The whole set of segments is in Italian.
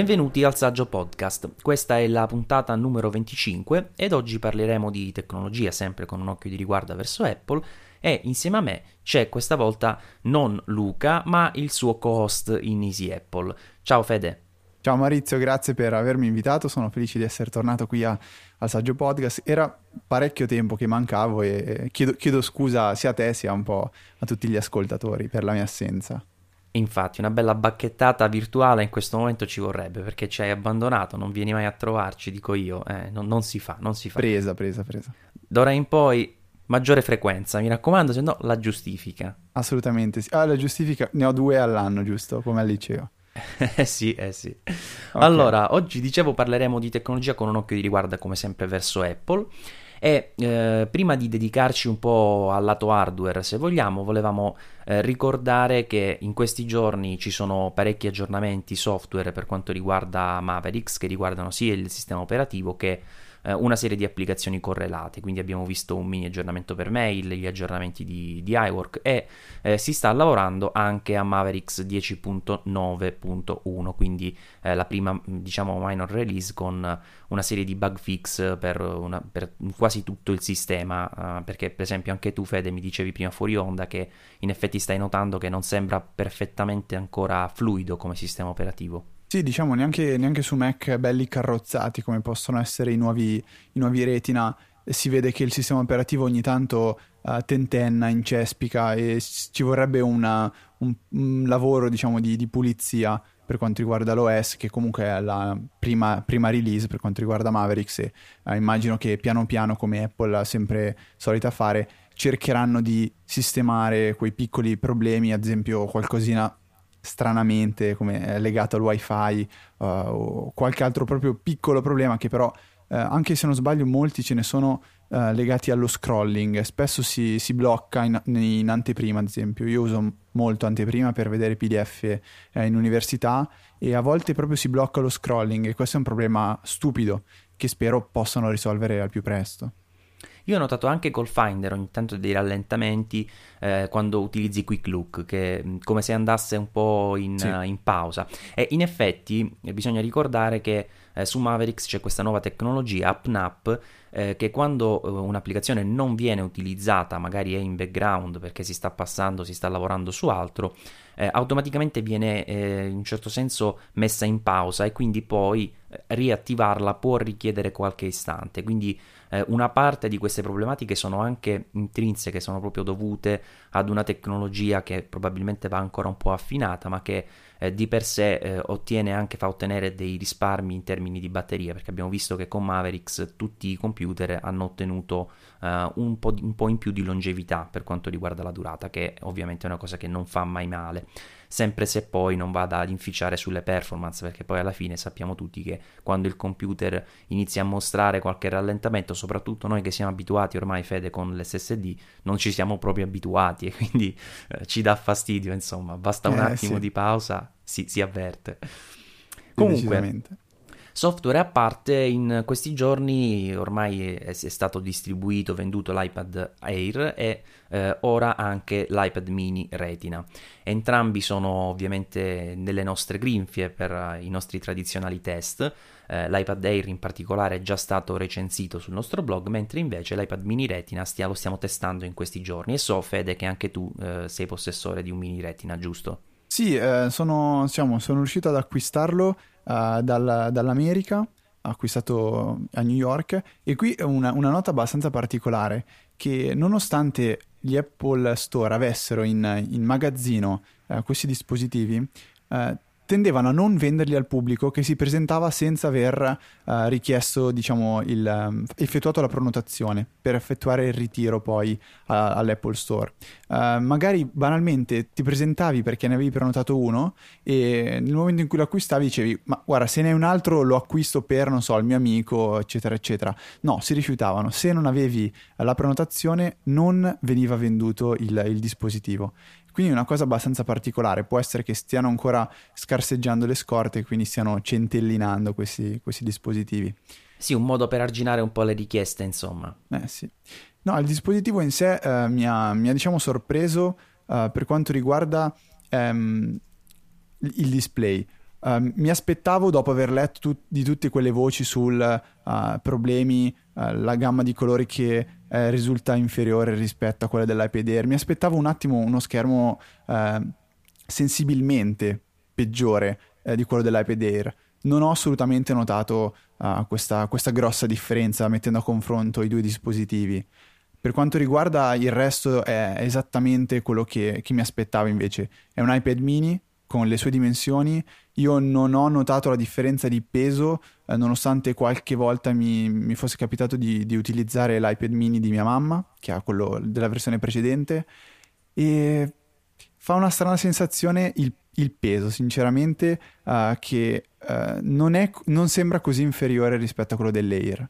Benvenuti al Saggio Podcast, questa è la puntata numero 25 ed oggi parleremo di tecnologia sempre con un occhio di riguardo verso Apple e insieme a me c'è questa volta non Luca ma il suo co-host in Easy Apple. Ciao Fede. Ciao Maurizio, grazie per avermi invitato, sono felice di essere tornato qui a, al Saggio Podcast. Era parecchio tempo che mancavo e chiedo, chiedo scusa sia a te sia un po' a tutti gli ascoltatori per la mia assenza. Infatti, una bella bacchettata virtuale in questo momento ci vorrebbe perché ci hai abbandonato, non vieni mai a trovarci, dico io. Eh, non, non, si fa, non si fa. Presa, presa, presa. D'ora in poi maggiore frequenza, mi raccomando, se no la giustifica. Assolutamente sì. Ah, la giustifica ne ho due all'anno, giusto? Come al liceo. eh sì, eh sì. Okay. Allora, oggi dicevo parleremo di tecnologia con un occhio di riguardo come sempre verso Apple. E eh, prima di dedicarci un po' al lato hardware, se vogliamo, volevamo eh, ricordare che in questi giorni ci sono parecchi aggiornamenti software per quanto riguarda Mavericks, che riguardano sia il sistema operativo che eh, una serie di applicazioni correlate, quindi abbiamo visto un mini aggiornamento per mail, gli aggiornamenti di, di iWork e eh, si sta lavorando anche a Mavericks 10.9.1, quindi eh, la prima diciamo minor release con una serie di bug fix per, una, per quasi tutto il sistema, uh, perché per esempio anche tu Fede mi dicevi prima fuori onda che in effetti stai notando che non sembra perfettamente ancora fluido come sistema operativo. Sì, diciamo neanche, neanche, su Mac belli carrozzati come possono essere i nuovi, i nuovi Retina. Si vede che il sistema operativo ogni tanto uh, tentenna, incespica e ci vorrebbe una, un, un, lavoro diciamo, di, di, pulizia per quanto riguarda l'OS, che comunque è la prima, prima release per quanto riguarda Mavericks. E, uh, immagino che piano piano, come Apple ha sempre solita fare, cercheranno di sistemare quei piccoli problemi, ad esempio qualcosina stranamente come legato al wifi uh, o qualche altro proprio piccolo problema che però uh, anche se non sbaglio molti ce ne sono uh, legati allo scrolling. Spesso si, si blocca in, in, anteprima ad esempio. Io uso molto anteprima per vedere pdf eh, in università e a volte proprio si blocca lo scrolling e questo è un problema stupido che spero possano risolvere al più presto io ho notato anche col Finder ogni tanto dei rallentamenti eh, quando utilizzi Quick Look, che mm, come se andasse un po' in, sì. uh, in pausa. E in effetti eh, bisogna ricordare che eh, su Mavericks c'è questa nuova tecnologia, UpNap, eh, che quando eh, un'applicazione non viene utilizzata, magari è in background perché si sta passando, si sta lavorando su altro, eh, automaticamente viene eh, in un certo senso messa in pausa e quindi poi eh, riattivarla può richiedere qualche istante. Quindi una parte di queste problematiche sono anche intrinseche, sono proprio dovute ad una tecnologia che probabilmente va ancora un po' affinata, ma che eh, di per sé eh, ottiene anche, fa ottenere dei risparmi in termini di batteria, perché abbiamo visto che con Mavericks tutti i computer hanno ottenuto uh, un, po di, un po' in più di longevità per quanto riguarda la durata, che ovviamente è una cosa che non fa mai male sempre se poi non vada ad inficiare sulle performance, perché poi alla fine sappiamo tutti che quando il computer inizia a mostrare qualche rallentamento, soprattutto noi che siamo abituati ormai Fede con l'SSD, non ci siamo proprio abituati e quindi eh, ci dà fastidio, insomma, basta un eh, attimo sì. di pausa, si, si avverte. Comunque, Software a parte, in questi giorni ormai è, è stato distribuito, venduto l'iPad Air e eh, ora anche l'iPad mini Retina. Entrambi sono ovviamente nelle nostre grinfie per uh, i nostri tradizionali test. Eh, L'iPad Air in particolare è già stato recensito sul nostro blog, mentre invece l'iPad mini Retina stia, lo stiamo testando in questi giorni. E so, Fede, che anche tu eh, sei possessore di un mini Retina, giusto? Sì, eh, sono, diciamo, sono riuscito ad acquistarlo uh, dal, dall'America, acquistato a New York, e qui una, una nota abbastanza particolare, che nonostante gli Apple Store avessero in, in magazzino uh, questi dispositivi, uh, tendevano a non venderli al pubblico che si presentava senza aver uh, richiesto, diciamo, il, um, effettuato la prenotazione per effettuare il ritiro poi uh, all'Apple Store. Uh, magari banalmente ti presentavi perché ne avevi prenotato uno e nel momento in cui lo acquistavi dicevi ma guarda se ne hai un altro lo acquisto per, non so, il mio amico, eccetera, eccetera. No, si rifiutavano. Se non avevi la prenotazione non veniva venduto il, il dispositivo. Quindi è una cosa abbastanza particolare, può essere che stiano ancora scarseggiando le scorte e quindi stiano centellinando questi, questi dispositivi. Sì, un modo per arginare un po' le richieste, insomma. Eh sì. No, il dispositivo in sé eh, mi, ha, mi, ha, diciamo, sorpreso eh, per quanto riguarda ehm, il display. Uh, mi aspettavo, dopo aver letto tut- di tutte quelle voci sul uh, problemi, uh, la gamma di colori che eh, risulta inferiore rispetto a quella dell'iPad Air, mi aspettavo un attimo uno schermo sensibilmente peggiore di quello dell'iPad Air. Non ho assolutamente notato questa, questa grossa differenza mettendo a confronto i due dispositivi. Per quanto riguarda il resto è esattamente quello che, che mi aspettavo invece. È un iPad mini con le sue dimensioni. Io non ho notato la differenza di peso, eh, nonostante qualche volta mi, mi fosse capitato di, di, utilizzare l'iPad mini di mia mamma, che ha quello della versione precedente, e fa una strana sensazione il, il peso, sinceramente, uh, che uh, non, è, non, sembra così inferiore rispetto a quello dell'Air.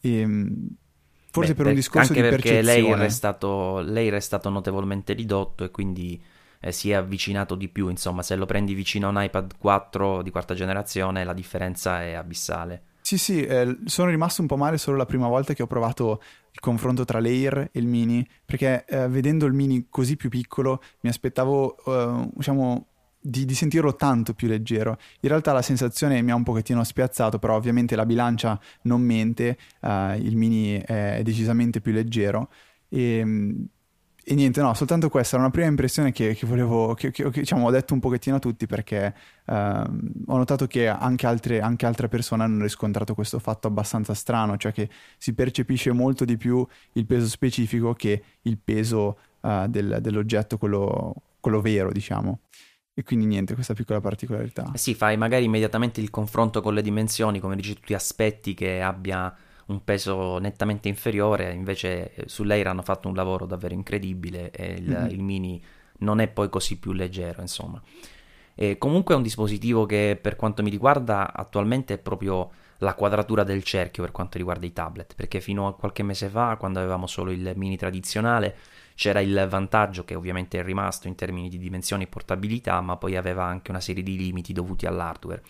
E, ehm, forse Beh, per un discorso di percezione. Anche perché l'Air è, stato, l'Air è stato notevolmente ridotto e quindi eh, si è avvicinato di più, insomma, se lo prendi vicino a un iPad 4 di quarta generazione la differenza è abissale. Sì, sì, eh, sono rimasto un po' male solo la prima volta che ho provato il confronto tra l'Air e il Mini, perché eh, vedendo il Mini così più piccolo mi aspettavo, eh, diciamo, di, di, sentirlo tanto più leggero. In realtà la sensazione mi ha un pochettino spiazzato, però ovviamente la bilancia non mente, uh, il mini è decisamente più leggero. E, ehm, e niente, no, soltanto questa era una prima impressione che, che volevo, che, che, che diciamo, ho detto un pochettino a tutti perché uh, ho notato che anche altre, anche altre, persone hanno riscontrato questo fatto abbastanza strano, cioè che si percepisce molto di più il peso specifico che il peso uh, del, dell'oggetto, quello, quello vero, diciamo. E quindi niente, questa piccola particolarità. Eh sì, fai magari immediatamente il confronto con le dimensioni, come dici tu, ti aspetti che abbia un peso nettamente inferiore, invece eh, sull'Air hanno fatto un lavoro davvero incredibile e il, mm-hmm. il Mini non è poi così più leggero, insomma. E comunque è un dispositivo che per quanto mi riguarda attualmente è proprio la quadratura del cerchio per quanto riguarda i tablet, perché fino a qualche mese fa, quando avevamo solo il mini tradizionale, c'era il vantaggio che ovviamente è rimasto in termini di dimensioni e portabilità, ma poi aveva anche una serie di limiti dovuti all'hardware.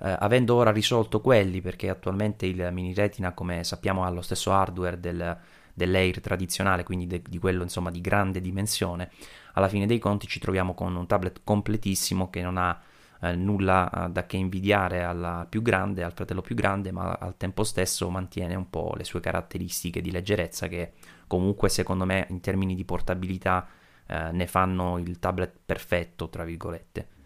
Eh, avendo ora risolto quelli, perché attualmente il mini retina, come sappiamo, ha lo stesso hardware del, dell'Air tradizionale, quindi de, di quello insomma di grande dimensione, alla fine dei conti ci troviamo con un tablet completissimo che non ha eh, nulla eh, da che invidiare al più grande, al fratello più grande, ma al tempo stesso mantiene un po' le sue caratteristiche di leggerezza che comunque secondo me in termini di portabilità eh, ne fanno il tablet perfetto, tra virgolette.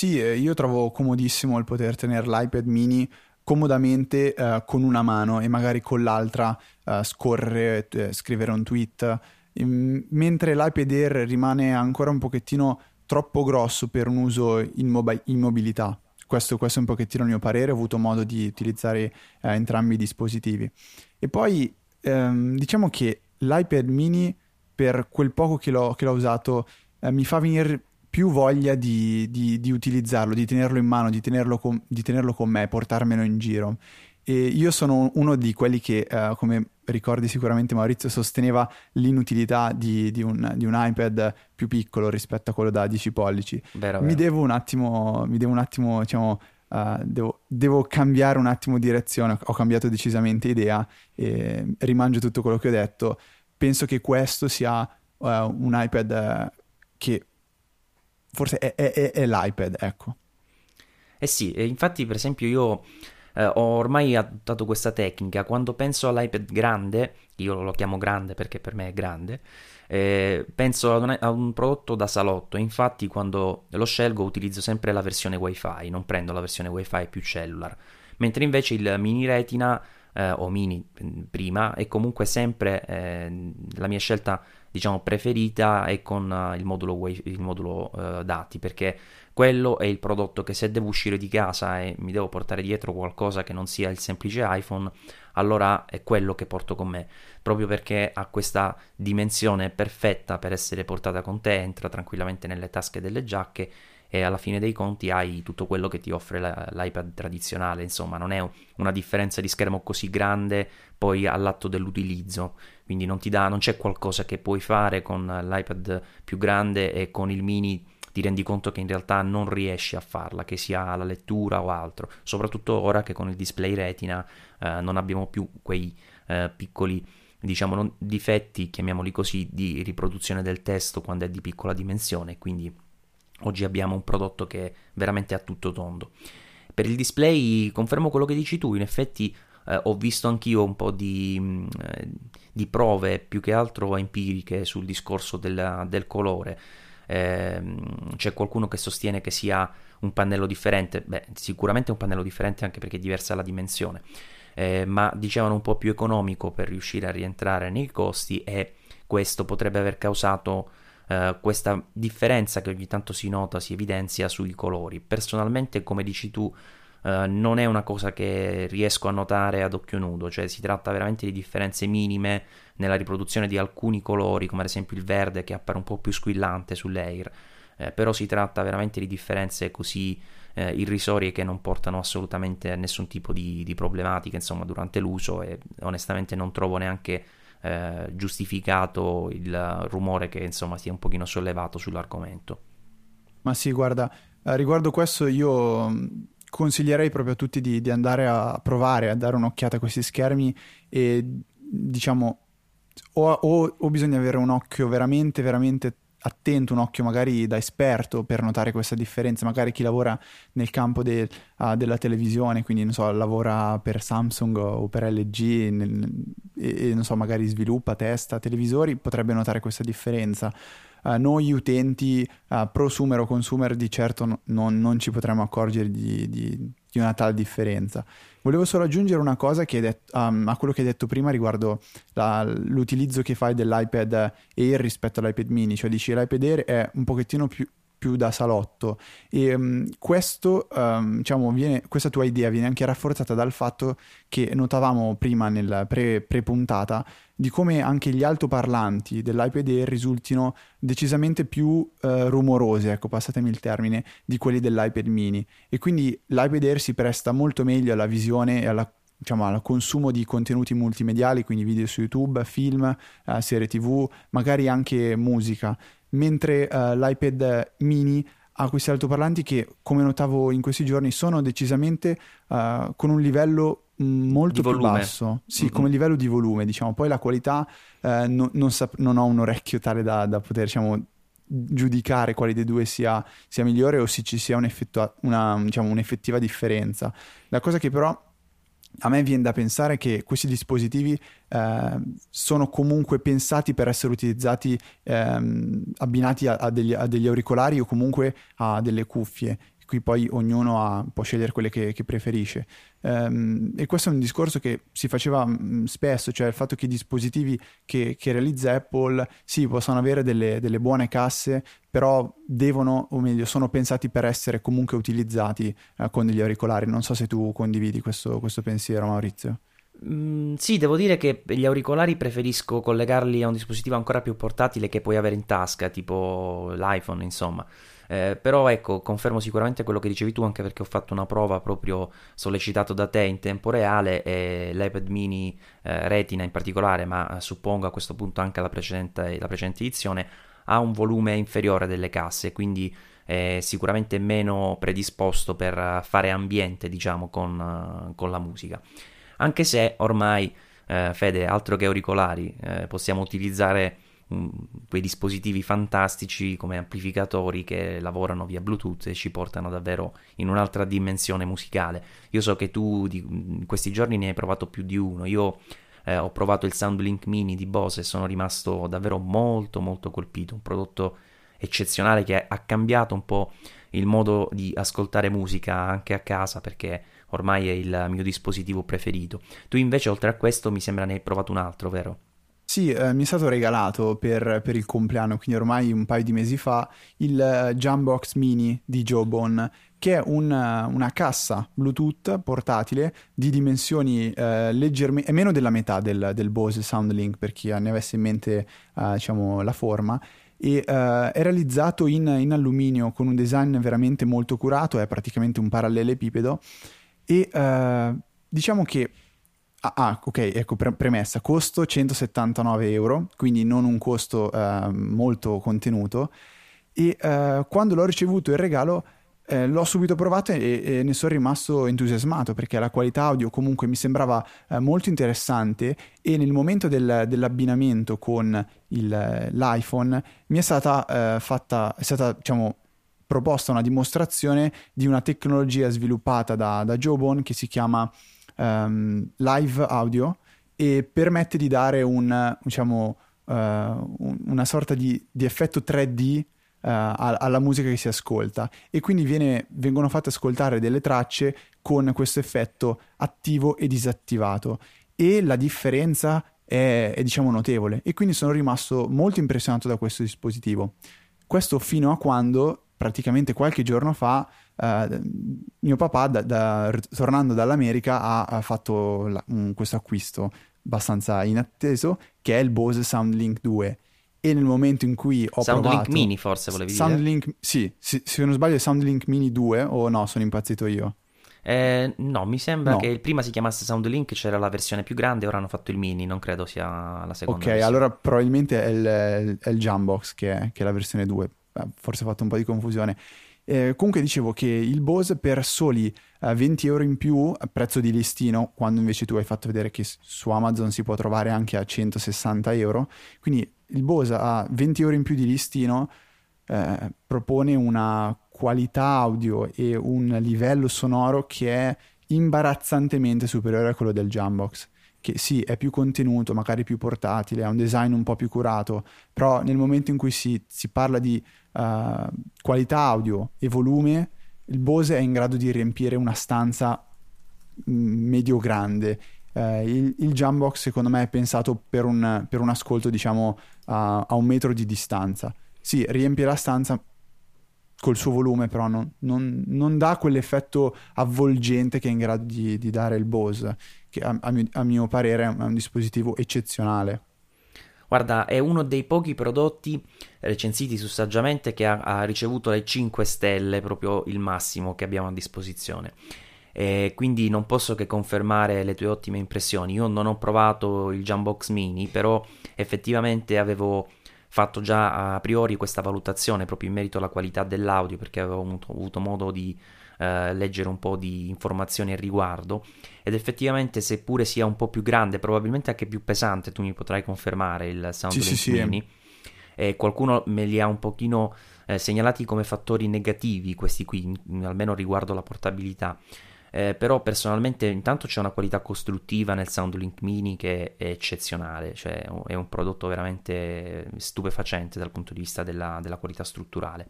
Sì, io trovo comodissimo il poter tenere l'iPad mini comodamente eh, con una mano e magari con l'altra eh, scorrere, eh, scrivere un tweet, ehm, mentre l'iPad Air rimane ancora un pochettino troppo grosso per un uso in, mobi- in mobilità. Questo, questo, è un pochettino il mio parere, ho avuto modo di utilizzare eh, entrambi i dispositivi. E poi ehm, diciamo che l'iPad mini, per quel poco che l'ho, che l'ho usato, eh, mi fa venire più voglia di, di, di, utilizzarlo, di tenerlo in mano, di tenerlo, con, di tenerlo con me, portarmelo in giro. E io sono uno di quelli che, uh, come ricordi sicuramente Maurizio, sosteneva l'inutilità di, di, un, di, un, iPad più piccolo rispetto a quello da 10 pollici. Vero, mi vero. devo un attimo, mi devo un attimo, diciamo, uh, devo, devo, cambiare un attimo direzione, ho cambiato decisamente idea e rimangio tutto quello che ho detto. Penso che questo sia uh, un iPad che forse è, è, è, l'iPad, ecco. Eh sì, infatti per esempio io eh, ho ormai adottato questa tecnica, quando penso all'iPad grande, io lo chiamo grande perché per me è grande, eh, penso ad un, a un, prodotto da salotto, infatti quando lo scelgo utilizzo sempre la versione wifi, non prendo la versione wifi più cellular, mentre invece il mini retina eh, o mini mm, prima è comunque sempre eh, la mia scelta diciamo preferita è con uh, il modulo, il modulo uh, dati perché quello è il prodotto che se devo uscire di casa e mi devo portare dietro qualcosa che non sia il semplice iPhone allora è quello che porto con me proprio perché ha questa dimensione perfetta per essere portata con te entra tranquillamente nelle tasche delle giacche e alla fine dei conti hai tutto quello che ti offre la, l'iPad tradizionale, insomma non è una differenza di schermo così grande poi all'atto dell'utilizzo, quindi non, dà, non c'è qualcosa che puoi fare con l'iPad più grande e con il mini ti rendi conto che in realtà non riesci a farla, che sia la lettura o altro, soprattutto ora che con il display retina eh, non abbiamo più quei eh, piccoli diciamo non, difetti, chiamiamoli così, di riproduzione del testo quando è di piccola dimensione, quindi oggi abbiamo un prodotto che è veramente a tutto tondo. Per il display confermo quello che dici tu, in effetti eh, ho visto anch'io un po' di, mm, eh, di, prove più che altro empiriche sul discorso del, del colore. Eh, c'è qualcuno che sostiene che sia un pannello differente, beh sicuramente è un pannello differente anche perché è diversa la dimensione, eh, ma dicevano un po' più economico per riuscire a rientrare nei costi e questo potrebbe aver causato eh, questa differenza che ogni tanto si nota, si evidenzia sui colori. Personalmente, come dici tu, Uh, non è una cosa che riesco a notare ad occhio nudo, cioè si tratta veramente di differenze minime nella riproduzione di alcuni colori, come ad esempio il verde che appare un po' più squillante sull'air, eh, però si tratta veramente di differenze così eh, irrisorie che non portano assolutamente a nessun tipo di, di problematica insomma, durante l'uso e onestamente non trovo neanche eh, giustificato il rumore che insomma è un pochino sollevato sull'argomento. Ma sì, guarda, eh, riguardo questo io consiglierei proprio a tutti di, di, andare a provare a dare un'occhiata a questi schermi e diciamo o, o, o bisogna avere un occhio veramente veramente attento, un occhio magari da esperto per notare questa differenza, magari chi lavora nel campo de, uh, della televisione, quindi non so, lavora per Samsung o per LG nel, e, e non so, magari sviluppa, testa televisori, potrebbe notare questa differenza. Uh, noi utenti uh, prosumer o consumer di certo no, non, non, ci potremmo accorgere di, di, di, una tale differenza. Volevo solo aggiungere una cosa detto, um, a quello che hai detto prima riguardo la, l'utilizzo che fai dell'iPad Air rispetto all'iPad mini, cioè dici l'iPad Air è un pochettino più, più da salotto. E um, questo, um, diciamo, viene, questa tua idea viene anche rafforzata dal fatto che notavamo prima nel pre, pre-puntata di come anche gli altoparlanti dell'iPad Air risultino decisamente più uh, rumorosi, ecco passatemi il termine, di quelli dell'iPad mini. E quindi l'iPad Air si presta molto meglio alla visione e alla diciamo, al consumo di contenuti multimediali, quindi video su YouTube, film, uh, serie TV, magari anche musica mentre uh, l'iPad mini ha questi altoparlanti che, come notavo in questi giorni, sono decisamente uh, con un livello mm, molto più basso, sì, mm-hmm. come livello di volume, diciamo. Poi la qualità uh, no, non, sap- non, ho un orecchio tale da, da poter, diciamo, giudicare quale dei due sia, sia migliore o se ci sia una, diciamo, un'effettiva differenza. La cosa che però a me viene da pensare che questi dispositivi eh, sono comunque pensati per essere utilizzati ehm, abbinati a, a, degli, a, degli, auricolari o comunque a delle cuffie qui poi ognuno ha, può scegliere quelle che, che preferisce. Um, e questo è un discorso che si faceva mm, spesso, cioè il fatto che i dispositivi che, che realizza Apple sì, possono avere delle, delle, buone casse, però devono, o meglio, sono pensati per essere comunque utilizzati uh, con degli auricolari. Non so se tu condividi questo, questo pensiero, Maurizio. Mm, sì, devo dire che gli auricolari preferisco collegarli a un dispositivo ancora più portatile che puoi avere in tasca, tipo l'iPhone, insomma. Eh, però ecco, confermo sicuramente quello che dicevi tu, anche perché ho fatto una prova proprio sollecitato da te in tempo reale e l'iPad mini eh, Retina in particolare, ma eh, suppongo a questo punto anche la precedente, la precedente edizione, ha un volume inferiore delle casse, quindi è sicuramente meno predisposto per fare ambiente, diciamo, con, con la musica. Anche se ormai, eh, Fede, altro che auricolari, eh, possiamo utilizzare quei dispositivi fantastici come amplificatori che lavorano via Bluetooth e ci portano davvero in un'altra dimensione musicale. Io so che tu di, in questi giorni ne hai provato più di uno. Io eh, ho provato il SoundLink Mini di Bose e sono rimasto davvero molto molto colpito, un prodotto eccezionale che ha cambiato un po' il modo di ascoltare musica anche a casa perché ormai è il mio dispositivo preferito. Tu invece oltre a questo mi sembra ne hai provato un altro, vero? Sì, eh, mi è stato regalato per, per, il compleanno, quindi ormai un paio di mesi fa, il uh, Jambox Mini di Jobon, che è un, una cassa Bluetooth portatile di dimensioni uh, leggermente, meno della metà del, del, Bose SoundLink per chi ne avesse in mente uh, diciamo, la forma, e è realizzato in, in, alluminio con un design veramente molto curato, è praticamente un parallelepipedo e diciamo che Ah, ah, ok, ecco, pre- premessa, costo 179 euro, quindi non un costo uh, molto contenuto, e uh, quando l'ho ricevuto il regalo eh, l'ho subito provato e, e, ne sono rimasto entusiasmato perché la qualità audio comunque mi sembrava eh, molto interessante e nel momento del, dell'abbinamento con il, l'iPhone mi è stata eh, fatta, è stata diciamo proposta una dimostrazione di una tecnologia sviluppata da, da Jawbone che si chiama um, Live Audio e permette di dare un, diciamo, uh, un, una sorta di, di effetto 3D Uh, eh, alla musica che si ascolta. E quindi viene, vengono fatte ascoltare delle tracce con questo effetto attivo e disattivato. E la differenza è, è diciamo notevole. E quindi sono rimasto molto impressionato da questo dispositivo. Questo fino a quando praticamente qualche giorno fa uh, mio papà da, da, tornando dall'America ha, ha fatto la, um, questo acquisto abbastanza inatteso che è il Bose SoundLink 2 e nel momento in cui ho Soundlink provato... Mini forse volevi Soundlink, dire? Sì, sì, se non sbaglio è Soundlink Mini 2 o no, sono impazzito io. Eh, no, mi sembra no. che il prima si chiamasse Soundlink, c'era la versione più grande, ora hanno fatto il mini, non credo sia la seconda. Ok, versione. allora probabilmente è il, è il Jambox che è, che è la versione 2, eh, forse ho fatto un po' di confusione. Eh, comunque dicevo che il Bose per soli eh, 20 euro in più a prezzo di listino, quando invece tu hai fatto vedere che su Amazon si può trovare anche a 160 euro, quindi il Bose a 20 euro in più di listino eh, propone una qualità audio e un livello sonoro che è imbarazzantemente superiore a quello del Jambox che sì, è più contenuto, magari più portatile, ha un design un po' più curato, però nel momento in cui si, si parla di uh, qualità audio e volume, il Bose è in grado di riempire una stanza mm, medio-grande. Uh, il, il Jambox secondo me è pensato per un, per un ascolto diciamo a, a un metro di distanza. Sì, riempie la stanza, col suo volume, però non, non, non, dà quell'effetto avvolgente che è in grado di, di dare il Bose, che a, a, mio, a, mio, parere è un dispositivo eccezionale. Guarda, è uno dei pochi prodotti recensiti su Saggiamente che ha, ha ricevuto le 5 stelle, proprio il massimo che abbiamo a disposizione. E quindi non posso che confermare le tue ottime impressioni. Io non ho provato il Jambox Mini, però effettivamente avevo fatto già a priori questa valutazione proprio in merito alla qualità dell'audio perché avevo avuto modo di eh, leggere un po' di informazioni al riguardo ed effettivamente seppure sia un po' più grande, probabilmente anche più pesante, tu mi potrai confermare il SoundLink sì, sì, Mini. Sì. E qualcuno me li ha un pochino eh, segnalati come fattori negativi questi qui, almeno riguardo la portabilità. Eh, però personalmente intanto c'è una qualità costruttiva nel SoundLink Mini che è eccezionale, cioè è un prodotto veramente stupefacente dal punto di vista della, della qualità strutturale.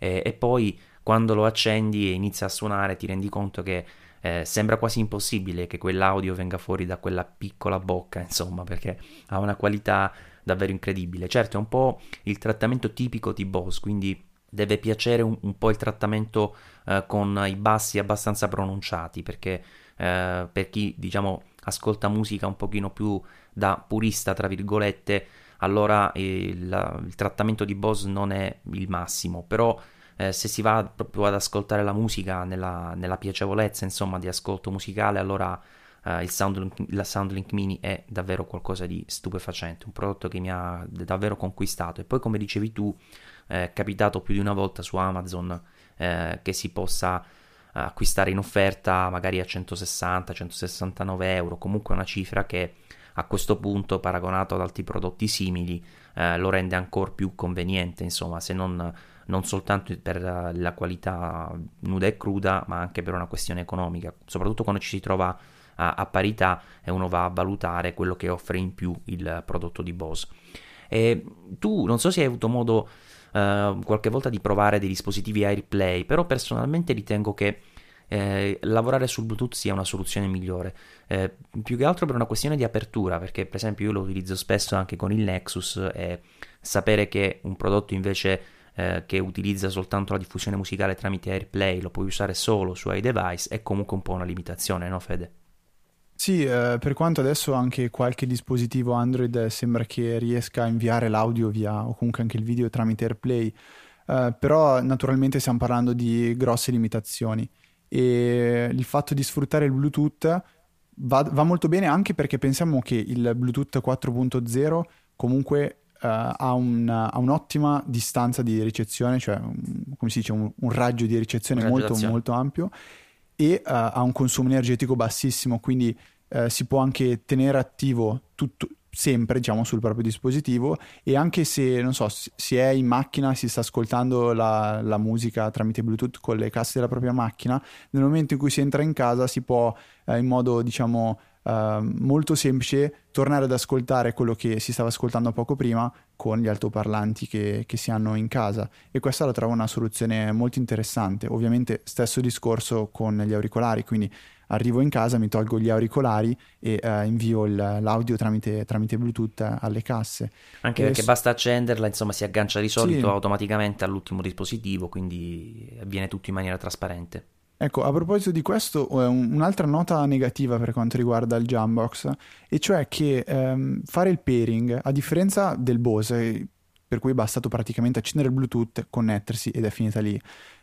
Eh, e poi quando lo accendi e inizia a suonare ti rendi conto che eh, sembra quasi impossibile che quell'audio venga fuori da quella piccola bocca, insomma, perché ha una qualità davvero incredibile. Certo, è un po' il trattamento tipico di Bose, quindi deve piacere un, un po' il trattamento eh, con i bassi abbastanza pronunciati perché eh, per chi diciamo ascolta musica un pochino più da purista tra virgolette allora il, il trattamento di Bose non è il massimo però eh, se si va proprio ad ascoltare la musica nella, nella piacevolezza insomma di ascolto musicale allora Uh, il Soundlink, la Soundlink Mini è davvero qualcosa di stupefacente, un prodotto che mi ha davvero conquistato. E poi, come dicevi tu, è capitato più di una volta su Amazon eh, che si possa acquistare in offerta magari a 160-169 euro, comunque una cifra che a questo punto paragonato ad altri prodotti simili eh, lo rende ancora più conveniente, insomma, se non, non, soltanto per la qualità nuda e cruda, ma anche per una questione economica, soprattutto quando ci si trova a, a parità e uno va a valutare quello che offre in più il prodotto di Bose. E tu non so se hai avuto modo uh, qualche volta di provare dei dispositivi AirPlay, però personalmente ritengo che eh, lavorare sul Bluetooth sia una soluzione migliore. Eh, più che altro per una questione di apertura, perché per esempio io lo utilizzo spesso anche con il Nexus e sapere che un prodotto invece eh, che utilizza soltanto la diffusione musicale tramite AirPlay lo puoi usare solo su iDevice è comunque un po' una limitazione, no Fede? Sì, eh, per quanto adesso anche qualche dispositivo Android sembra che riesca a inviare l'audio via o comunque anche il video tramite AirPlay, eh, però naturalmente stiamo parlando di grosse limitazioni e il fatto di sfruttare il Bluetooth va, va molto bene anche perché pensiamo che il Bluetooth 4.0 comunque ha, un, ha, un'ottima distanza di ricezione, cioè come si dice, un, un raggio di ricezione molto, molto ampio e uh, ha un consumo energetico bassissimo, quindi uh, si può anche tenere attivo tutto, sempre diciamo sul proprio dispositivo e anche se non so si è in macchina si sta ascoltando la, la, musica tramite bluetooth con le casse della propria macchina nel momento in cui si entra in casa si può eh, in modo diciamo eh, molto semplice tornare ad ascoltare quello che si stava ascoltando poco prima con gli altoparlanti che, che si hanno in casa e questa la trovo una soluzione molto interessante ovviamente stesso discorso con gli auricolari quindi arrivo in casa, mi tolgo gli auricolari e uh, invio il, l'audio tramite, tramite, Bluetooth alle casse. Anche e perché s- basta accenderla, insomma, si aggancia di solito sì. automaticamente all'ultimo dispositivo, quindi avviene tutto in maniera trasparente. Ecco, a proposito di questo, un'altra nota negativa per quanto riguarda il Jambox, e cioè che ehm, fare il pairing, a differenza del Bose, per cui è bastato praticamente accendere il Bluetooth, connettersi ed è finita lì,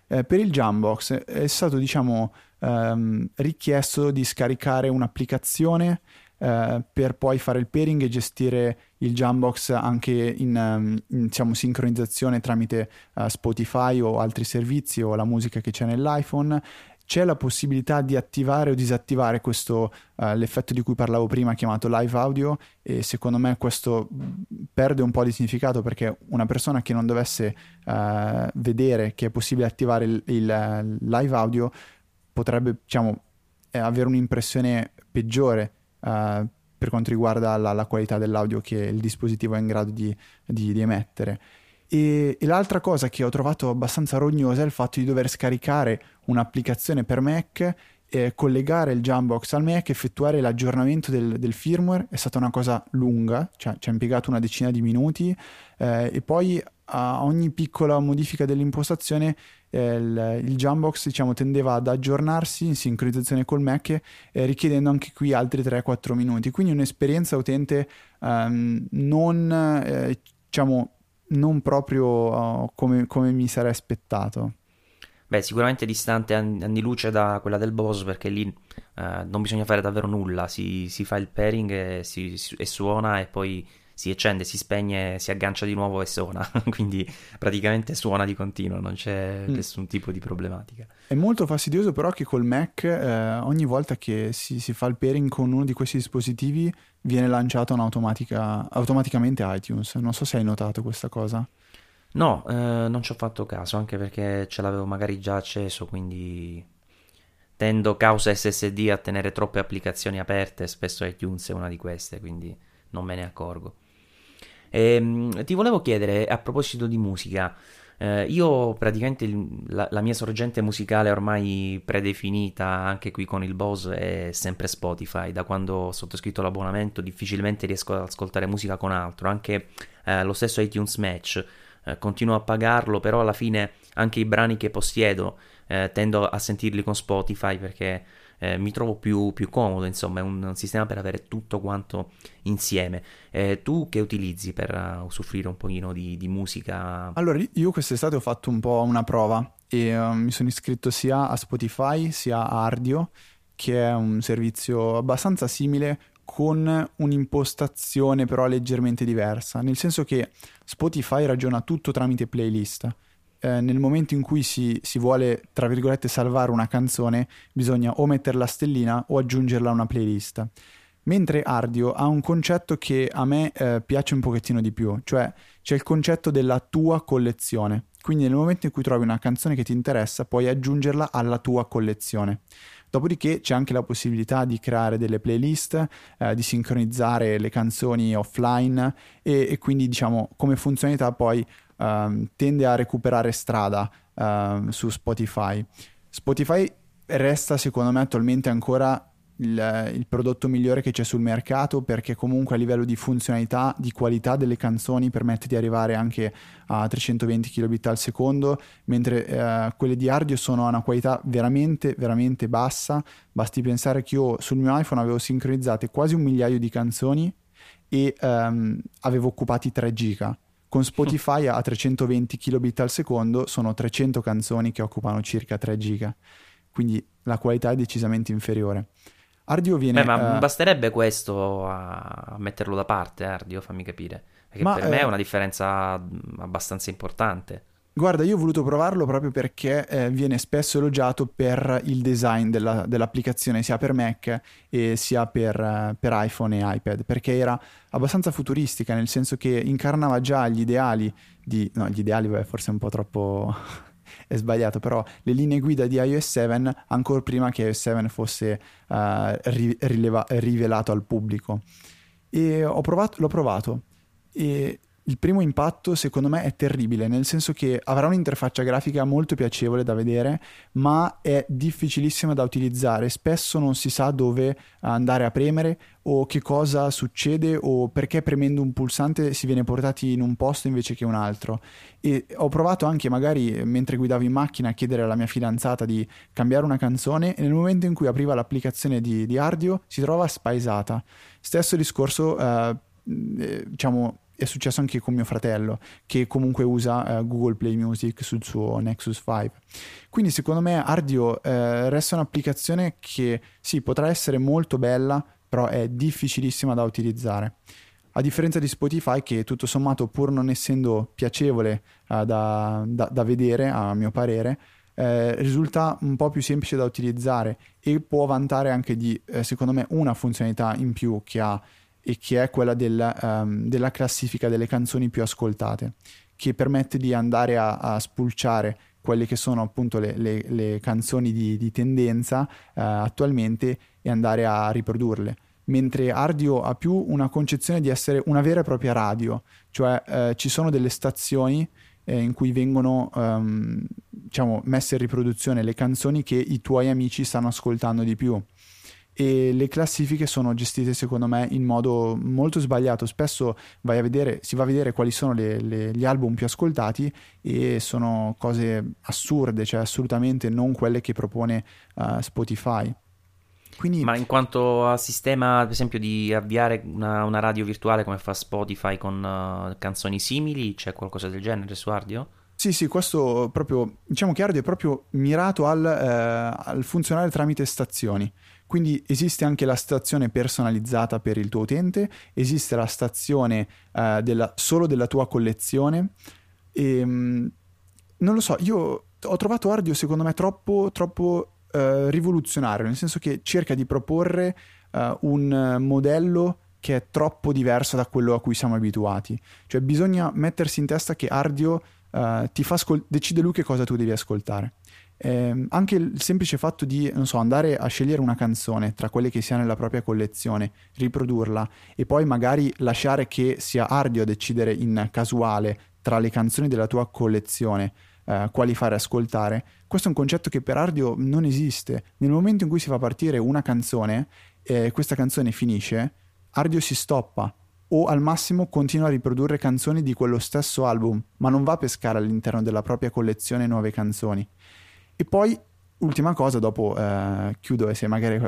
eh, per il Jambox è stato, diciamo, ehm, richiesto di scaricare un'applicazione eh, per poi fare il pairing e gestire il Jambox anche in, ehm, in diciamo, sincronizzazione tramite uh, Spotify o altri servizi o la musica che c'è nell'iPhone. C'è la possibilità di attivare o disattivare questo, uh, l'effetto di cui parlavo prima chiamato live audio e secondo me questo perde un po' di significato perché una persona che non dovesse uh, vedere che è possibile attivare il, il live audio potrebbe diciamo, avere un'impressione peggiore uh, per quanto riguarda la, la, qualità dell'audio che il dispositivo è in grado di, di, di emettere. E, e, l'altra cosa che ho trovato abbastanza rognosa è il fatto di dover scaricare un'applicazione per Mac, eh, collegare il Jambox al Mac, effettuare l'aggiornamento del, del firmware. È stata una cosa lunga, cioè ci ha impiegato una decina di minuti eh, e poi a ogni piccola modifica dell'impostazione eh, il, il Jambox diciamo, tendeva ad aggiornarsi in sincronizzazione col Mac eh, richiedendo anche qui altri 3-4 minuti quindi un'esperienza utente ehm, non eh, diciamo non proprio uh, come, come, mi sarei aspettato. Beh, sicuramente distante anni luce da quella del boss perché lì uh, non bisogna fare davvero nulla, si, si fa il pairing e, si, e, suona e poi si accende, si spegne, si aggancia di nuovo e suona, quindi praticamente suona di continuo, non c'è mm. nessun tipo di problematica. È molto fastidioso però che col Mac eh, ogni volta che si, si, fa il pairing con uno di questi dispositivi viene lanciato automaticamente iTunes. Non so se hai notato questa cosa. No, eh, non ci ho fatto caso, anche perché ce l'avevo magari già acceso, quindi tendo causa SSD a tenere troppe applicazioni aperte, spesso iTunes è una di queste, quindi non me ne accorgo. E, ehm, ti volevo chiedere, a proposito di musica, eh, io praticamente la, la, mia sorgente musicale ormai predefinita anche qui con il Bose è sempre Spotify. Da quando ho sottoscritto l'abbonamento difficilmente riesco ad ascoltare musica con altro. Anche eh, lo stesso iTunes Match eh, continuo a pagarlo, però alla fine anche i brani che possiedo eh, tendo a sentirli con Spotify perché eh, mi trovo più, più, comodo, insomma è un, un, sistema per avere tutto quanto insieme. Eh, tu che utilizzi per uh, usufruire un pochino di, di, musica? Allora, io quest'estate ho fatto un po' una prova e uh, mi sono iscritto sia a Spotify sia a Ardio, che è un servizio abbastanza simile con un'impostazione però leggermente diversa, nel senso che Spotify ragiona tutto tramite playlist eh, nel momento in cui si, si, vuole, tra virgolette, salvare una canzone, bisogna o mettere la stellina o aggiungerla a una playlist. Mentre Ardio ha un concetto che a me eh, piace un pochettino di più, cioè c'è il concetto della tua collezione. Quindi nel momento in cui trovi una canzone che ti interessa, puoi aggiungerla alla tua collezione. Dopodiché c'è anche la possibilità di creare delle playlist, eh, di sincronizzare le canzoni offline e, e quindi diciamo come funzionalità poi um, tende a recuperare strada um, su Spotify. Spotify resta secondo me attualmente ancora il, il, prodotto migliore che c'è sul mercato perché comunque a livello di funzionalità, di qualità delle canzoni permette di arrivare anche a 320 kbit al secondo, mentre eh, quelle di Ardio sono a una qualità veramente veramente bassa. Basti pensare che io sul mio iPhone avevo sincronizzate quasi un migliaio di canzoni e um, avevo occupati 3 giga con Spotify a 320 kilobit al secondo sono 300 canzoni che occupano circa 3 giga, quindi la qualità è decisamente inferiore. Ardio viene... Beh, ma uh... basterebbe questo a metterlo da parte, Ardio, fammi capire. Perché ma, per eh... me è una differenza abbastanza importante. Guarda, io ho voluto provarlo proprio perché eh, viene spesso elogiato per il design della, dell'applicazione, sia per Mac e sia per, uh, per, iPhone e iPad, perché era abbastanza futuristica, nel senso che incarnava già gli ideali di... no, gli ideali, beh, forse è un po' troppo... è sbagliato, però le linee guida di iOS 7 ancora prima che iOS 7 fosse uh, ri- rileva- rivelato al pubblico. E ho provato, l'ho provato e il primo impatto secondo me è terribile, nel senso che avrà un'interfaccia grafica molto piacevole da vedere, ma è difficilissima da utilizzare. Spesso non si sa dove andare a premere o che cosa succede o perché premendo un pulsante si viene portati in un posto invece che un altro. E ho provato anche magari mentre guidavo in macchina a chiedere alla mia fidanzata di cambiare una canzone e nel momento in cui apriva l'applicazione di, di Ardio si trova spaesata. Stesso discorso, eh, diciamo è successo anche con mio fratello, che comunque usa uh, Google Play Music sul suo Nexus 5. Quindi secondo me Ardio uh, resta un'applicazione che sì, potrà essere molto bella, però è difficilissima da utilizzare. A differenza di Spotify, che tutto sommato, pur non essendo piacevole uh, da, da, da, vedere, a mio parere, risulta un po' più semplice da utilizzare e può vantare anche di, secondo me, una funzionalità in più che ha e che è quella del, um, della classifica delle canzoni più ascoltate, che permette di andare a, a spulciare quelle che sono appunto le, le, le canzoni di, di tendenza uh, attualmente e andare a riprodurle. Mentre Ardio ha più una concezione di essere una vera e propria radio, cioè uh, ci sono delle stazioni eh, in cui vengono um, diciamo, messe in riproduzione le canzoni che i tuoi amici stanno ascoltando di più e le classifiche sono gestite secondo me in modo molto sbagliato. Spesso vai a vedere, si va a vedere quali sono le, le, gli album più ascoltati e sono cose assurde, cioè assolutamente non quelle che propone uh, Spotify. Quindi... Ma in quanto a sistema, ad esempio, di avviare una, una radio virtuale come fa Spotify con uh, canzoni simili, c'è qualcosa del genere su Ardio? Sì, sì, questo proprio, diciamo che Ardio è proprio mirato al, eh, al funzionare tramite stazioni. Quindi esiste anche la stazione personalizzata per il tuo utente, esiste la stazione uh, della, solo della tua collezione. E, um, non lo so, io ho trovato Ardio secondo me troppo, troppo uh, rivoluzionario, nel senso che cerca di proporre uh, un modello che è troppo diverso da quello a cui siamo abituati. Cioè bisogna mettersi in testa che Ardio ti fa ascol- decide lui che cosa tu devi ascoltare. Eh, anche il semplice fatto di, so, andare a scegliere una canzone tra quelle che si ha nella propria collezione, riprodurla e poi magari lasciare che sia Ardio a decidere in casuale tra le canzoni della tua collezione eh, quali fare ascoltare, questo è un concetto che per Ardio non esiste. Nel momento in cui si fa partire una canzone e eh, questa canzone finisce, Ardio si stoppa o al massimo continua a riprodurre canzoni di quello stesso album, ma non va a pescare all'interno della propria collezione nuove canzoni. E poi, ultima cosa, dopo eh, chiudo e se magari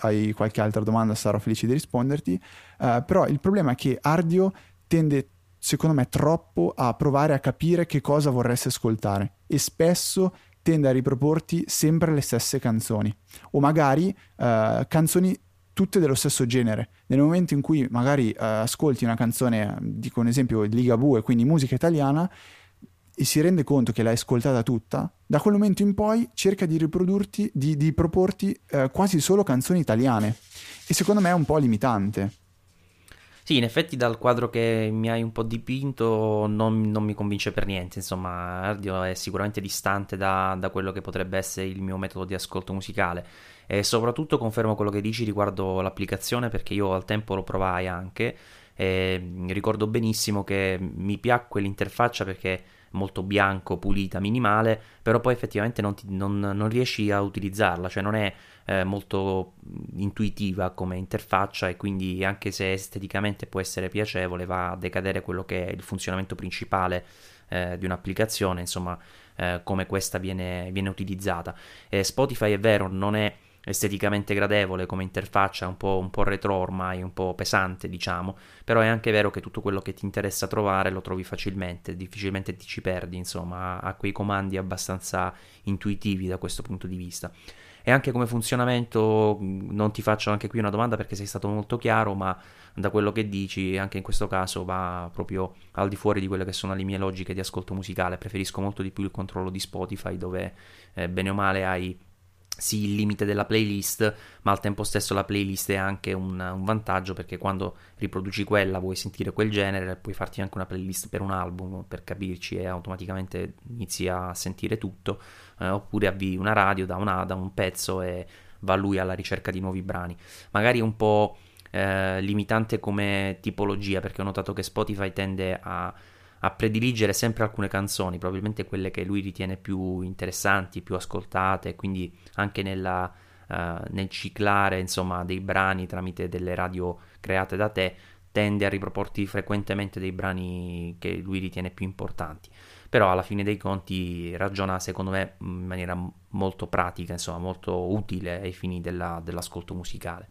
hai qualche altra domanda sarò felice di risponderti, eh, però il problema è che Ardio tende, secondo me, troppo a provare a capire che cosa vorresti ascoltare e spesso tende a riproporti sempre le stesse canzoni o magari eh, canzoni tutte dello stesso genere. Nel momento in cui magari uh, ascolti una canzone, dico un esempio, di Ligabue, quindi musica italiana, e si rende conto che l'hai ascoltata tutta, da quel momento in poi cerca di riprodurti, di, di proporti eh, quasi solo canzoni italiane. E secondo me è un po' limitante. Sì, in effetti dal quadro che mi hai un po' dipinto non, non mi convince per niente, insomma, Ardio è sicuramente distante da, da, quello che potrebbe essere il mio metodo di ascolto musicale e soprattutto confermo quello che dici riguardo l'applicazione perché io al tempo lo provai anche e ricordo benissimo che mi piacque l'interfaccia perché molto bianco, pulita, minimale, però poi effettivamente non, ti, non, non riesci a utilizzarla, cioè non è eh, molto intuitiva come interfaccia e quindi anche se esteticamente può essere piacevole va a decadere quello che è il funzionamento principale eh, di un'applicazione, insomma eh, come questa viene, viene utilizzata. Spotify è vero, non è esteticamente gradevole come interfaccia, un po', un po' retro ormai, un po' pesante diciamo, però è anche vero che tutto quello che ti interessa trovare lo trovi facilmente, difficilmente ti ci perdi, insomma, ha, quei comandi abbastanza intuitivi da questo punto di vista. E anche come funzionamento, non ti faccio anche qui una domanda perché sei stato molto chiaro, ma da quello che dici, anche in questo caso va proprio al di fuori di quelle che sono le mie logiche di ascolto musicale. Preferisco molto di più il controllo di Spotify, dove eh, bene o male hai sì il limite della playlist, ma al tempo stesso la playlist è anche un, un, vantaggio perché quando riproduci quella vuoi sentire quel genere, puoi farti anche una playlist per un album per capirci e automaticamente inizi a sentire tutto, eh, oppure avvii una radio da, una, da un pezzo e va lui alla ricerca di nuovi brani. Magari un po' eh, limitante come tipologia perché ho notato che Spotify tende a a prediligere sempre alcune canzoni, probabilmente quelle che lui ritiene più interessanti, più ascoltate, quindi anche nella, uh, nel ciclare insomma, dei brani tramite delle radio create da te, tende a riproporti frequentemente dei brani che lui ritiene più importanti. Però alla fine dei conti ragiona secondo me in maniera molto pratica, insomma molto utile ai fini della, dell'ascolto musicale.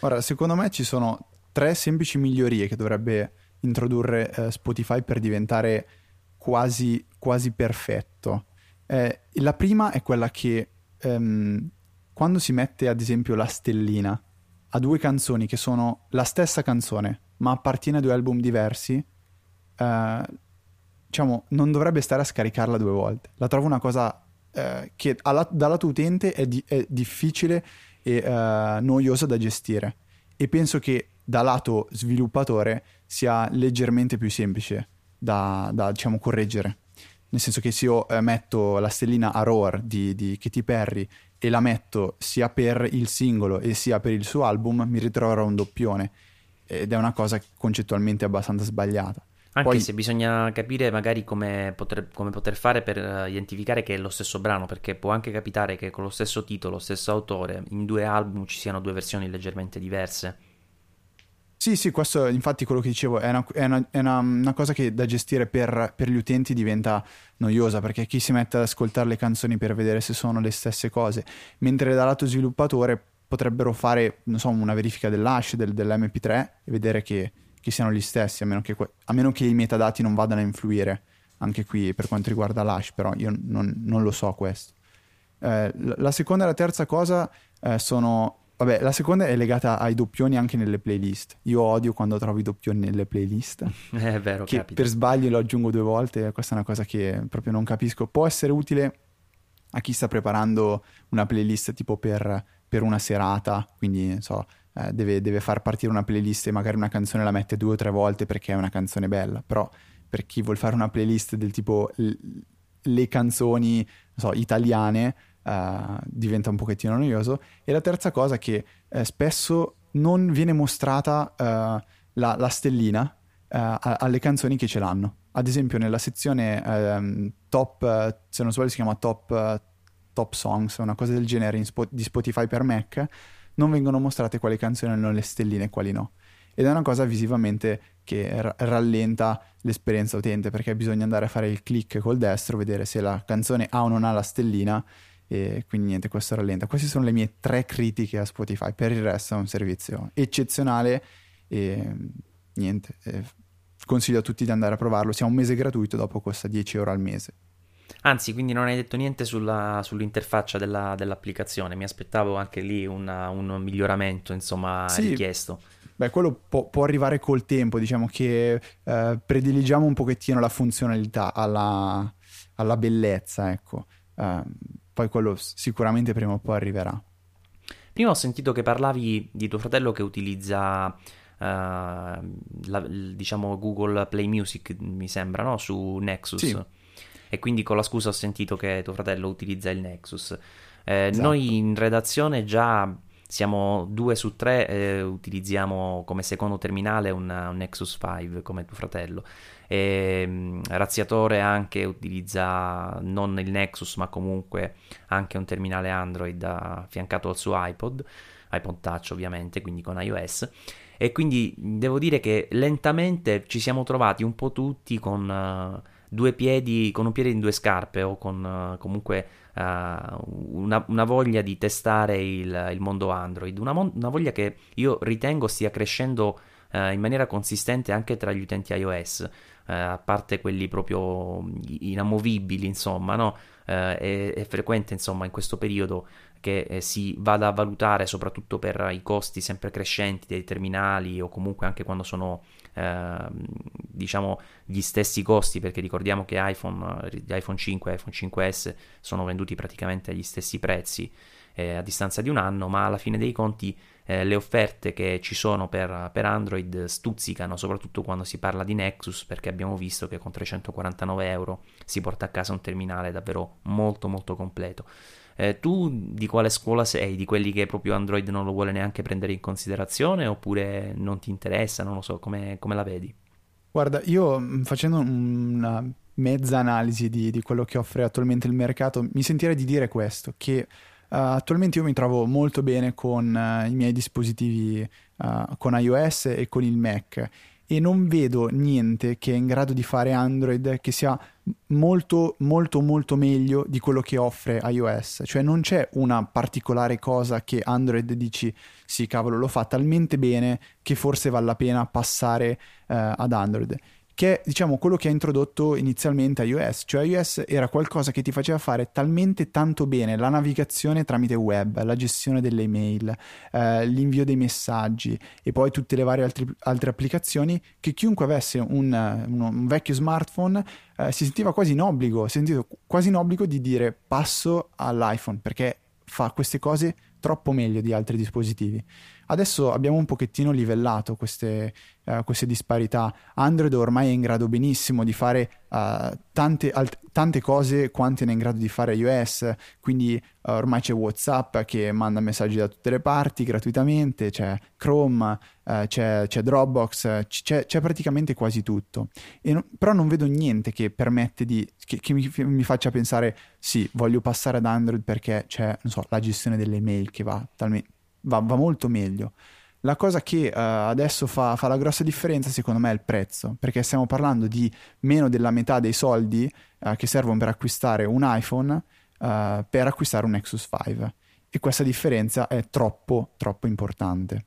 Ora, secondo me ci sono tre semplici migliorie che dovrebbe introdurre eh, Spotify per diventare quasi, quasi perfetto. Eh, la prima è quella che ehm, quando si mette ad esempio la stellina a due canzoni che sono la stessa canzone ma appartiene a due album diversi, eh, diciamo, non dovrebbe stare a scaricarla due volte. La trovo una cosa eh, che alla, dal lato utente è, di, è difficile e eh, noiosa da gestire. E penso che da lato sviluppatore sia leggermente più semplice da, da diciamo, correggere. Nel senso che se io eh, metto la stellina a Roar di, di Katy Perry e la metto sia per il singolo e sia per il suo album, mi ritroverò un doppione. Ed è una cosa concettualmente abbastanza sbagliata. Anche Poi... se bisogna capire magari come poter, come poter, fare per eh, identificare che è lo stesso brano, perché può anche capitare che con lo stesso titolo, lo stesso autore, in due album ci siano due versioni leggermente diverse. Sì, sì, questo infatti quello che dicevo è una, è una, è una, una cosa che da gestire per, per, gli utenti diventa noiosa perché chi si mette ad ascoltare le canzoni per vedere se sono le stesse cose, mentre dal lato sviluppatore potrebbero fare, so, una verifica dell'hash del, dell'MP3 e vedere che, che, siano gli stessi, a meno che, a meno che, i metadati non vadano a influire anche qui per quanto riguarda l'hash, però io non, non lo so questo. Eh, la seconda e la terza cosa eh, sono Vabbè, la seconda è legata ai doppioni anche nelle playlist. Io odio quando trovo i doppioni nelle playlist. È vero, che capita. per sbaglio lo aggiungo due volte, questa è una cosa che proprio non capisco. Può essere utile a chi sta preparando una playlist tipo per, per una serata, quindi so, eh, deve, deve, far partire una playlist e magari una canzone la mette due o tre volte perché è una canzone bella, però per chi vuole fare una playlist del tipo le canzoni so, italiane uh, diventa un pochettino noioso. E la terza cosa è che uh, spesso non viene mostrata uh, la, la, stellina alle canzoni che ce l'hanno. Ad esempio nella sezione um, top, se non sbaglio si chiama top, top songs, una cosa del genere Spo- di Spotify per Mac, non vengono mostrate quali canzoni hanno le stelline e quali no ed è una cosa visivamente che r- rallenta l'esperienza utente perché bisogna andare a fare il click col destro, vedere se la canzone ha o non ha la stellina e quindi niente, questo rallenta. Queste sono le mie tre critiche a Spotify. Per il resto è un servizio eccezionale e niente, eh, consiglio a tutti di andare a provarlo. Sia un mese gratuito, dopo costa 10 euro al mese. Anzi, quindi non hai detto niente sulla, sull'interfaccia della, dell'applicazione. Mi aspettavo anche lì una, un miglioramento, insomma, sì. richiesto. Beh, quello può, può, arrivare col tempo, diciamo che eh, prediligiamo un pochettino la funzionalità alla, alla bellezza, ecco. Uh, poi quello sicuramente prima o poi arriverà. Prima ho sentito che parlavi di tuo fratello che utilizza uh, la, diciamo Google Play Music, mi sembra, no? su Nexus. Sì. E quindi con la scusa ho sentito che tuo fratello utilizza il Nexus. Eh, esatto. Noi in redazione già siamo due su tre, eh, utilizziamo come secondo terminale un, un Nexus 5 come tuo fratello. E ehm, Razziatore anche utilizza non il Nexus ma comunque anche un terminale Android affiancato al suo iPod, iPod Touch ovviamente, quindi con iOS. E quindi devo dire che lentamente ci siamo trovati un po' tutti con uh, due piedi, con un piede in due scarpe o con uh, comunque uh, una, una, voglia di testare il, il mondo Android, una, una, voglia che io ritengo stia crescendo in maniera consistente anche tra gli utenti iOS eh, a parte quelli proprio inamovibili, insomma, no? È, è, frequente, insomma, in questo periodo che si vada a valutare soprattutto per i costi sempre crescenti dei terminali o comunque anche quando sono eh, diciamo gli stessi costi perché ricordiamo che iPhone, iPhone 5 e iPhone 5S sono venduti praticamente agli stessi prezzi eh, a distanza di un anno ma alla fine dei conti eh, le offerte che ci sono per, per, Android stuzzicano, soprattutto quando si parla di Nexus, perché abbiamo visto che con 349 euro si porta a casa un terminale davvero molto molto completo. Eh, tu di quale scuola sei? Di quelli che proprio Android non lo vuole neanche prendere in considerazione oppure non ti interessa? Non lo so, come, come la vedi? Guarda, io mm, facendo una mezza analisi di, di quello che offre attualmente il mercato, mi sentirei di dire questo, che Uh, attualmente io mi trovo molto bene con uh, i miei dispositivi uh, con iOS e con il Mac e non vedo niente che è in grado di fare Android che sia molto molto molto meglio di quello che offre iOS. Cioè non c'è una particolare cosa che Android dici sì cavolo lo fa talmente bene che forse vale la pena passare ad Android che è diciamo quello che ha introdotto inizialmente iOS, cioè iOS era qualcosa che ti faceva fare talmente tanto bene la navigazione tramite web, la gestione delle email, eh, l'invio dei messaggi e poi tutte le varie altri, altre applicazioni che chiunque avesse un, un, un vecchio smartphone eh, si sentiva quasi in obbligo, si sentiva quasi in obbligo di dire passo all'iPhone perché fa queste cose troppo meglio di altri dispositivi. Adesso abbiamo un pochettino livellato queste, uh, queste disparità. Android ormai è in grado benissimo di fare uh, tante, alt- tante, cose quante ne è in grado di fare iOS, quindi uh, ormai c'è WhatsApp che manda messaggi da tutte le parti gratuitamente, c'è Chrome, c'è, c'è, Dropbox, c'è, c'è, praticamente quasi tutto. No, però non vedo niente che permette di, che, che mi, mi, faccia pensare sì, voglio passare ad Android perché c'è, so, la gestione delle mail che va talmente va, va molto meglio. La cosa che uh, adesso fa, fa, la grossa differenza secondo me è il prezzo, perché stiamo parlando di meno della metà dei soldi uh, che servono per acquistare un iPhone uh, per acquistare un Nexus 5 e questa differenza è troppo troppo importante.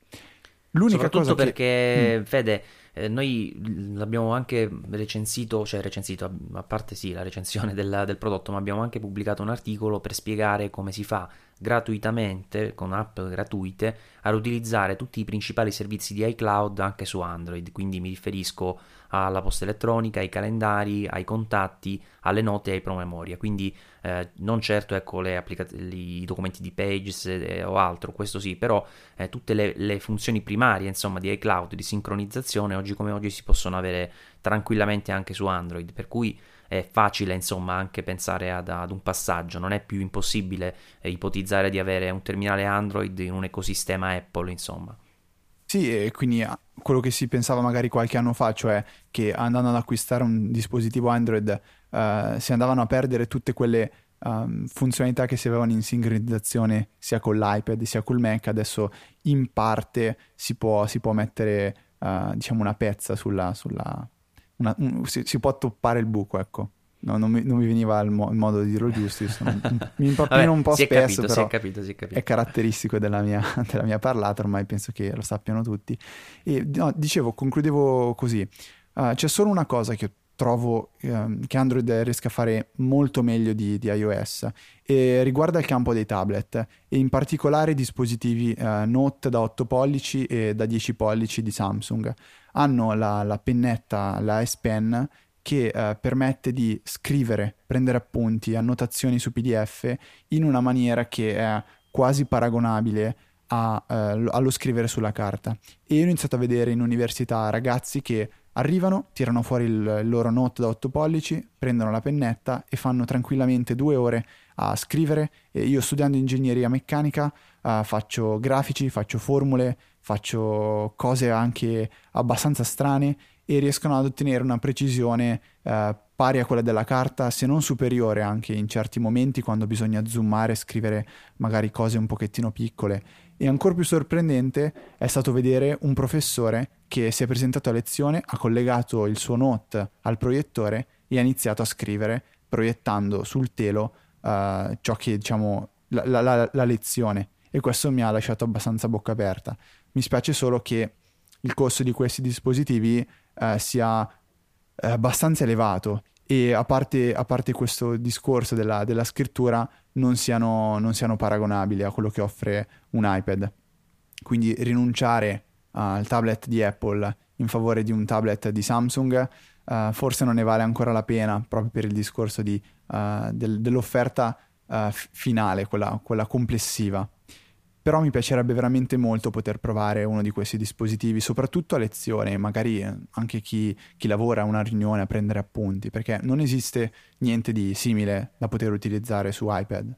L'unica Soprattutto cosa perché, che... mm. Fede, eh, noi l'abbiamo anche recensito, cioè recensito, a parte sì la recensione del, del prodotto, ma abbiamo anche pubblicato un articolo per spiegare come si fa gratuitamente, con app gratuite, ad utilizzare tutti i principali servizi di iCloud anche su Android. Quindi mi riferisco alla posta elettronica, ai calendari, ai contatti, alle note e ai promemoria. Quindi eh, non certo ecco, applica- i documenti di Pages eh, o altro, questo sì, però eh, tutte le, le, funzioni primarie insomma, di iCloud, di sincronizzazione, oggi come oggi si possono avere tranquillamente anche su Android. Per cui è facile insomma anche pensare ad, ad un passaggio, non è più impossibile eh, ipotizzare di avere un terminale Android in un ecosistema Apple insomma. Sì, e quindi ah, quello che si pensava magari qualche anno fa, cioè che andando ad acquistare un dispositivo Android uh, si andavano a perdere tutte quelle um, funzionalità che si avevano in sincronizzazione sia con l'iPad sia col Mac, adesso in parte si può, si può mettere uh, diciamo una pezza sulla, sulla una, un, si, si, può toppare il buco, ecco. No, non, mi, non, mi, veniva il, mo- il, modo di dirlo giusto, sono, mi impappino un po' si spesso, capito, però è, capito, è, caratteristico della mia, della mia, parlata, ormai penso che lo sappiano tutti. E no, dicevo, concludevo così, uh, c'è solo una cosa che trovo um, che Android riesca a fare molto meglio di, di, iOS e riguarda il campo dei tablet e in particolare i dispositivi uh, Note da 8 pollici e da 10 pollici di Samsung hanno la, la pennetta, la S Pen, che eh, permette di scrivere, prendere appunti, annotazioni su PDF in una maniera che è quasi paragonabile a, eh, allo scrivere sulla carta. E io ho iniziato a vedere in università ragazzi che arrivano, tirano fuori il, loro note da 8 pollici, prendono la pennetta e fanno tranquillamente due ore a scrivere. E io studiando ingegneria meccanica uh, faccio grafici, faccio formule, faccio cose anche abbastanza strane e riescono ad ottenere una precisione uh, pari a quella della carta, se non superiore anche in certi momenti quando bisogna zoomare scrivere magari cose un pochettino piccole. E ancora più sorprendente è stato vedere un professore che si è presentato a lezione, ha collegato il suo note al proiettore e ha iniziato a scrivere proiettando sul telo uh, ciò che diciamo la, la, la, la lezione e questo mi ha lasciato abbastanza bocca aperta. Mi spiace solo che il costo di questi dispositivi eh, sia eh, abbastanza elevato e a parte, a parte questo discorso della, della scrittura non siano, non siano paragonabili a quello che offre un iPad. Quindi rinunciare al tablet di Apple in favore di un tablet di Samsung uh, forse non ne vale ancora la pena proprio per il discorso di, uh, del, dell'offerta uh, finale, quella, quella complessiva però mi piacerebbe veramente molto poter provare uno di questi dispositivi, soprattutto a lezione, magari anche chi, chi, lavora a una riunione a prendere appunti, perché non esiste niente di simile da poter utilizzare su iPad.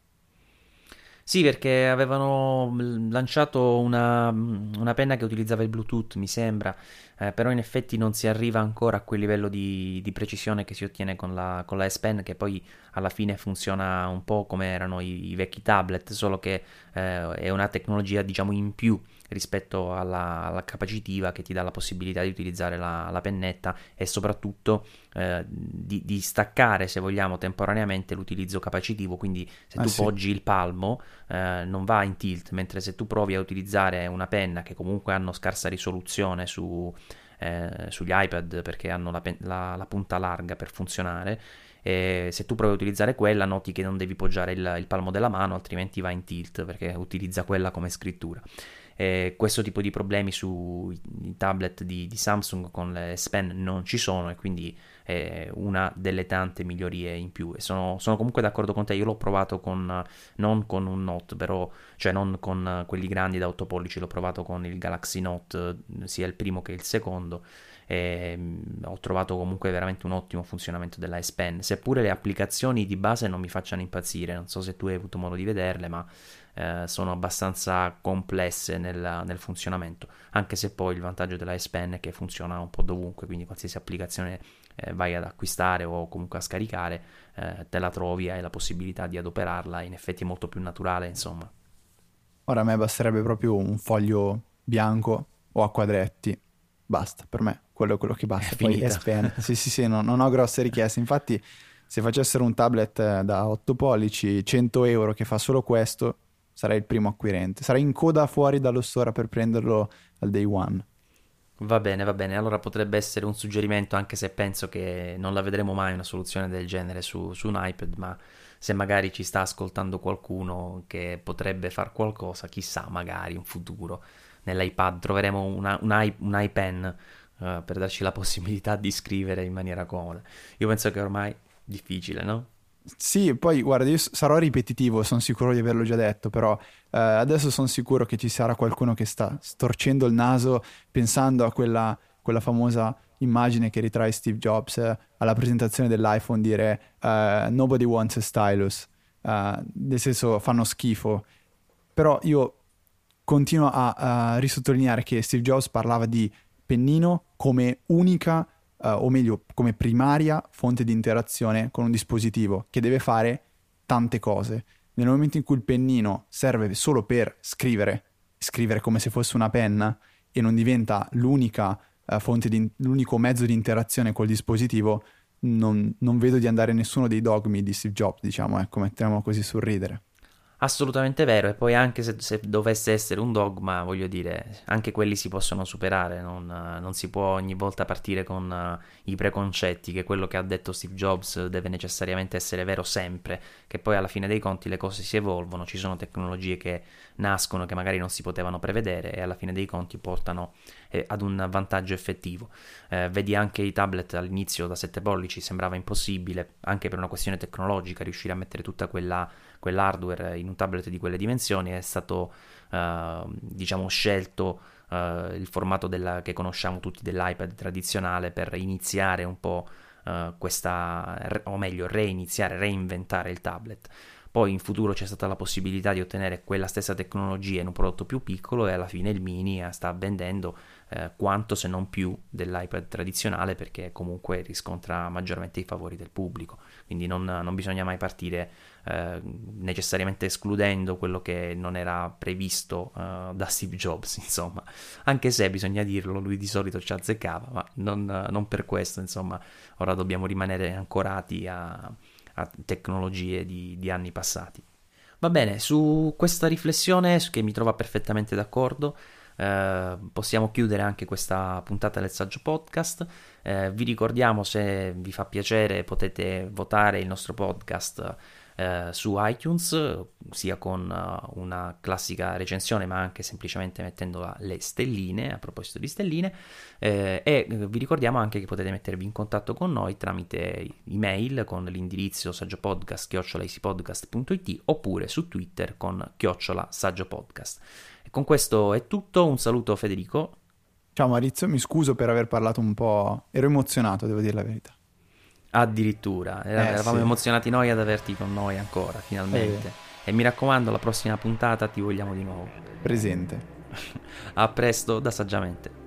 Sì, perché avevano lanciato una, una, penna che utilizzava il Bluetooth, mi sembra, eh, però in effetti non si arriva ancora a quel livello di, di precisione che si ottiene con la, con la, S Pen, che poi alla fine funziona un po' come erano i, i vecchi tablet, solo che eh, è una tecnologia diciamo in più rispetto alla, alla, capacitiva che ti dà la possibilità di utilizzare la, la pennetta e soprattutto eh, di, di, staccare, se vogliamo, temporaneamente l'utilizzo capacitivo. Quindi se ah, tu sì. poggi il palmo eh, non va in tilt, mentre se tu provi a utilizzare una penna che comunque hanno scarsa risoluzione su, eh, sugli iPad perché hanno la, la, la punta larga per funzionare. E se tu provi a utilizzare quella, noti che non devi poggiare il, il palmo della mano, altrimenti va in tilt perché utilizza quella come scrittura. Eh, questo tipo di problemi sui tablet di, di, Samsung con le S Pen non ci sono e quindi è una delle tante migliorie in più. E sono, sono comunque d'accordo con te, io l'ho provato con, non con un Note, però, cioè non con quelli grandi da 8 pollici, l'ho provato con il Galaxy Note, sia il primo che il secondo. Mm, ho trovato comunque veramente un ottimo funzionamento della S Pen, seppure le applicazioni di base non mi facciano impazzire, non so se tu hai avuto modo di vederle, ma eh, sono abbastanza complesse nel, nel, funzionamento, anche se poi il vantaggio della S Pen è che funziona un po' dovunque, quindi qualsiasi applicazione eh, vai ad acquistare o comunque a scaricare, eh, te la trovi, hai la possibilità di adoperarla, in effetti è molto più naturale, insomma. Ora a me basterebbe proprio un foglio bianco o a quadretti, basta, per me quello è quello che basta. È Poi S Pen, sì sì sì, no, non ho grosse richieste, infatti se facessero un tablet eh, da 8 pollici, 100 euro che fa solo questo, sarei il primo acquirente. Sarei in coda fuori dallo store per prenderlo al day one. Va bene, va bene. Allora potrebbe essere un suggerimento, anche se penso che non la vedremo mai una soluzione del genere su, su un iPad, ma se magari ci sta ascoltando qualcuno che potrebbe far qualcosa, chissà, magari in futuro nell'iPad troveremo una, un, un iPen uh, per darci la possibilità di scrivere in maniera comoda. Io penso che ormai è difficile, no? Sì, poi guarda, io sarò ripetitivo, sono sicuro di averlo già detto, però eh, adesso sono sicuro che ci sarà qualcuno che sta storcendo il naso pensando a quella, quella famosa immagine che ritrae Steve Jobs eh, alla presentazione dell'iPhone dire uh, nobody wants a stylus, uh, nel senso fanno schifo, però io continuo a, a risottolineare che Steve Jobs parlava di pennino come unica uh, o meglio come primaria fonte di interazione con un dispositivo che deve fare tante cose. Nel momento in cui il pennino serve solo per scrivere, scrivere come se fosse una penna e non diventa l'unica uh, fonte di, l'unico mezzo di interazione col dispositivo, non, non, vedo di andare nessuno dei dogmi di Steve Jobs, diciamo, ecco, mettiamo così sul ridere. Assolutamente vero, e poi anche se, se, dovesse essere un dogma, voglio dire, anche quelli si possono superare, non, non si può ogni volta partire con uh, i preconcetti che quello che ha detto Steve Jobs deve necessariamente essere vero sempre, che poi alla fine dei conti le cose si evolvono, ci sono tecnologie che nascono che magari non si potevano prevedere e alla fine dei conti portano eh, ad un vantaggio effettivo. Eh, vedi anche i tablet all'inizio da 7 pollici sembrava impossibile, anche per una questione tecnologica, riuscire a mettere tutta quella quell'hardware in un tablet di quelle dimensioni è stato uh, diciamo scelto uh, il formato della, che conosciamo tutti dell'iPad tradizionale per iniziare un po' uh, questa o meglio reiniziare reinventare il tablet poi in futuro c'è stata la possibilità di ottenere quella stessa tecnologia in un prodotto più piccolo e alla fine il mini sta vendendo eh, quanto se non più dell'iPad tradizionale perché comunque riscontra maggiormente i favori del pubblico. Quindi non, non bisogna mai partire eh, necessariamente escludendo quello che non era previsto eh, da Steve Jobs, insomma. Anche se bisogna dirlo, lui di solito ci azzeccava, ma non, non per questo, insomma, ora dobbiamo rimanere ancorati a a tecnologie di, di anni passati. Va bene, su questa riflessione, che mi trova perfettamente d'accordo, eh, possiamo chiudere anche questa puntata del Saggio Podcast. Eh, vi ricordiamo se vi fa piacere potete votare il nostro podcast eh, su iTunes, sia con uh, una classica recensione, ma anche semplicemente mettendo le stelline, a proposito di stelline, eh, e vi ricordiamo anche che potete mettervi in contatto con noi tramite email con l'indirizzo saggiopodcast.it oppure su Twitter con chiocciola saggiopodcast. E con questo è tutto, un saluto Federico. Ciao Maurizio, mi scuso per aver parlato un po', ero emozionato, devo dire la verità. Addirittura, eh, eravamo sì. emozionati noi ad averti con noi ancora, finalmente. Eh. E mi raccomando, la prossima puntata ti vogliamo di nuovo. Presente. A presto da Saggiamente.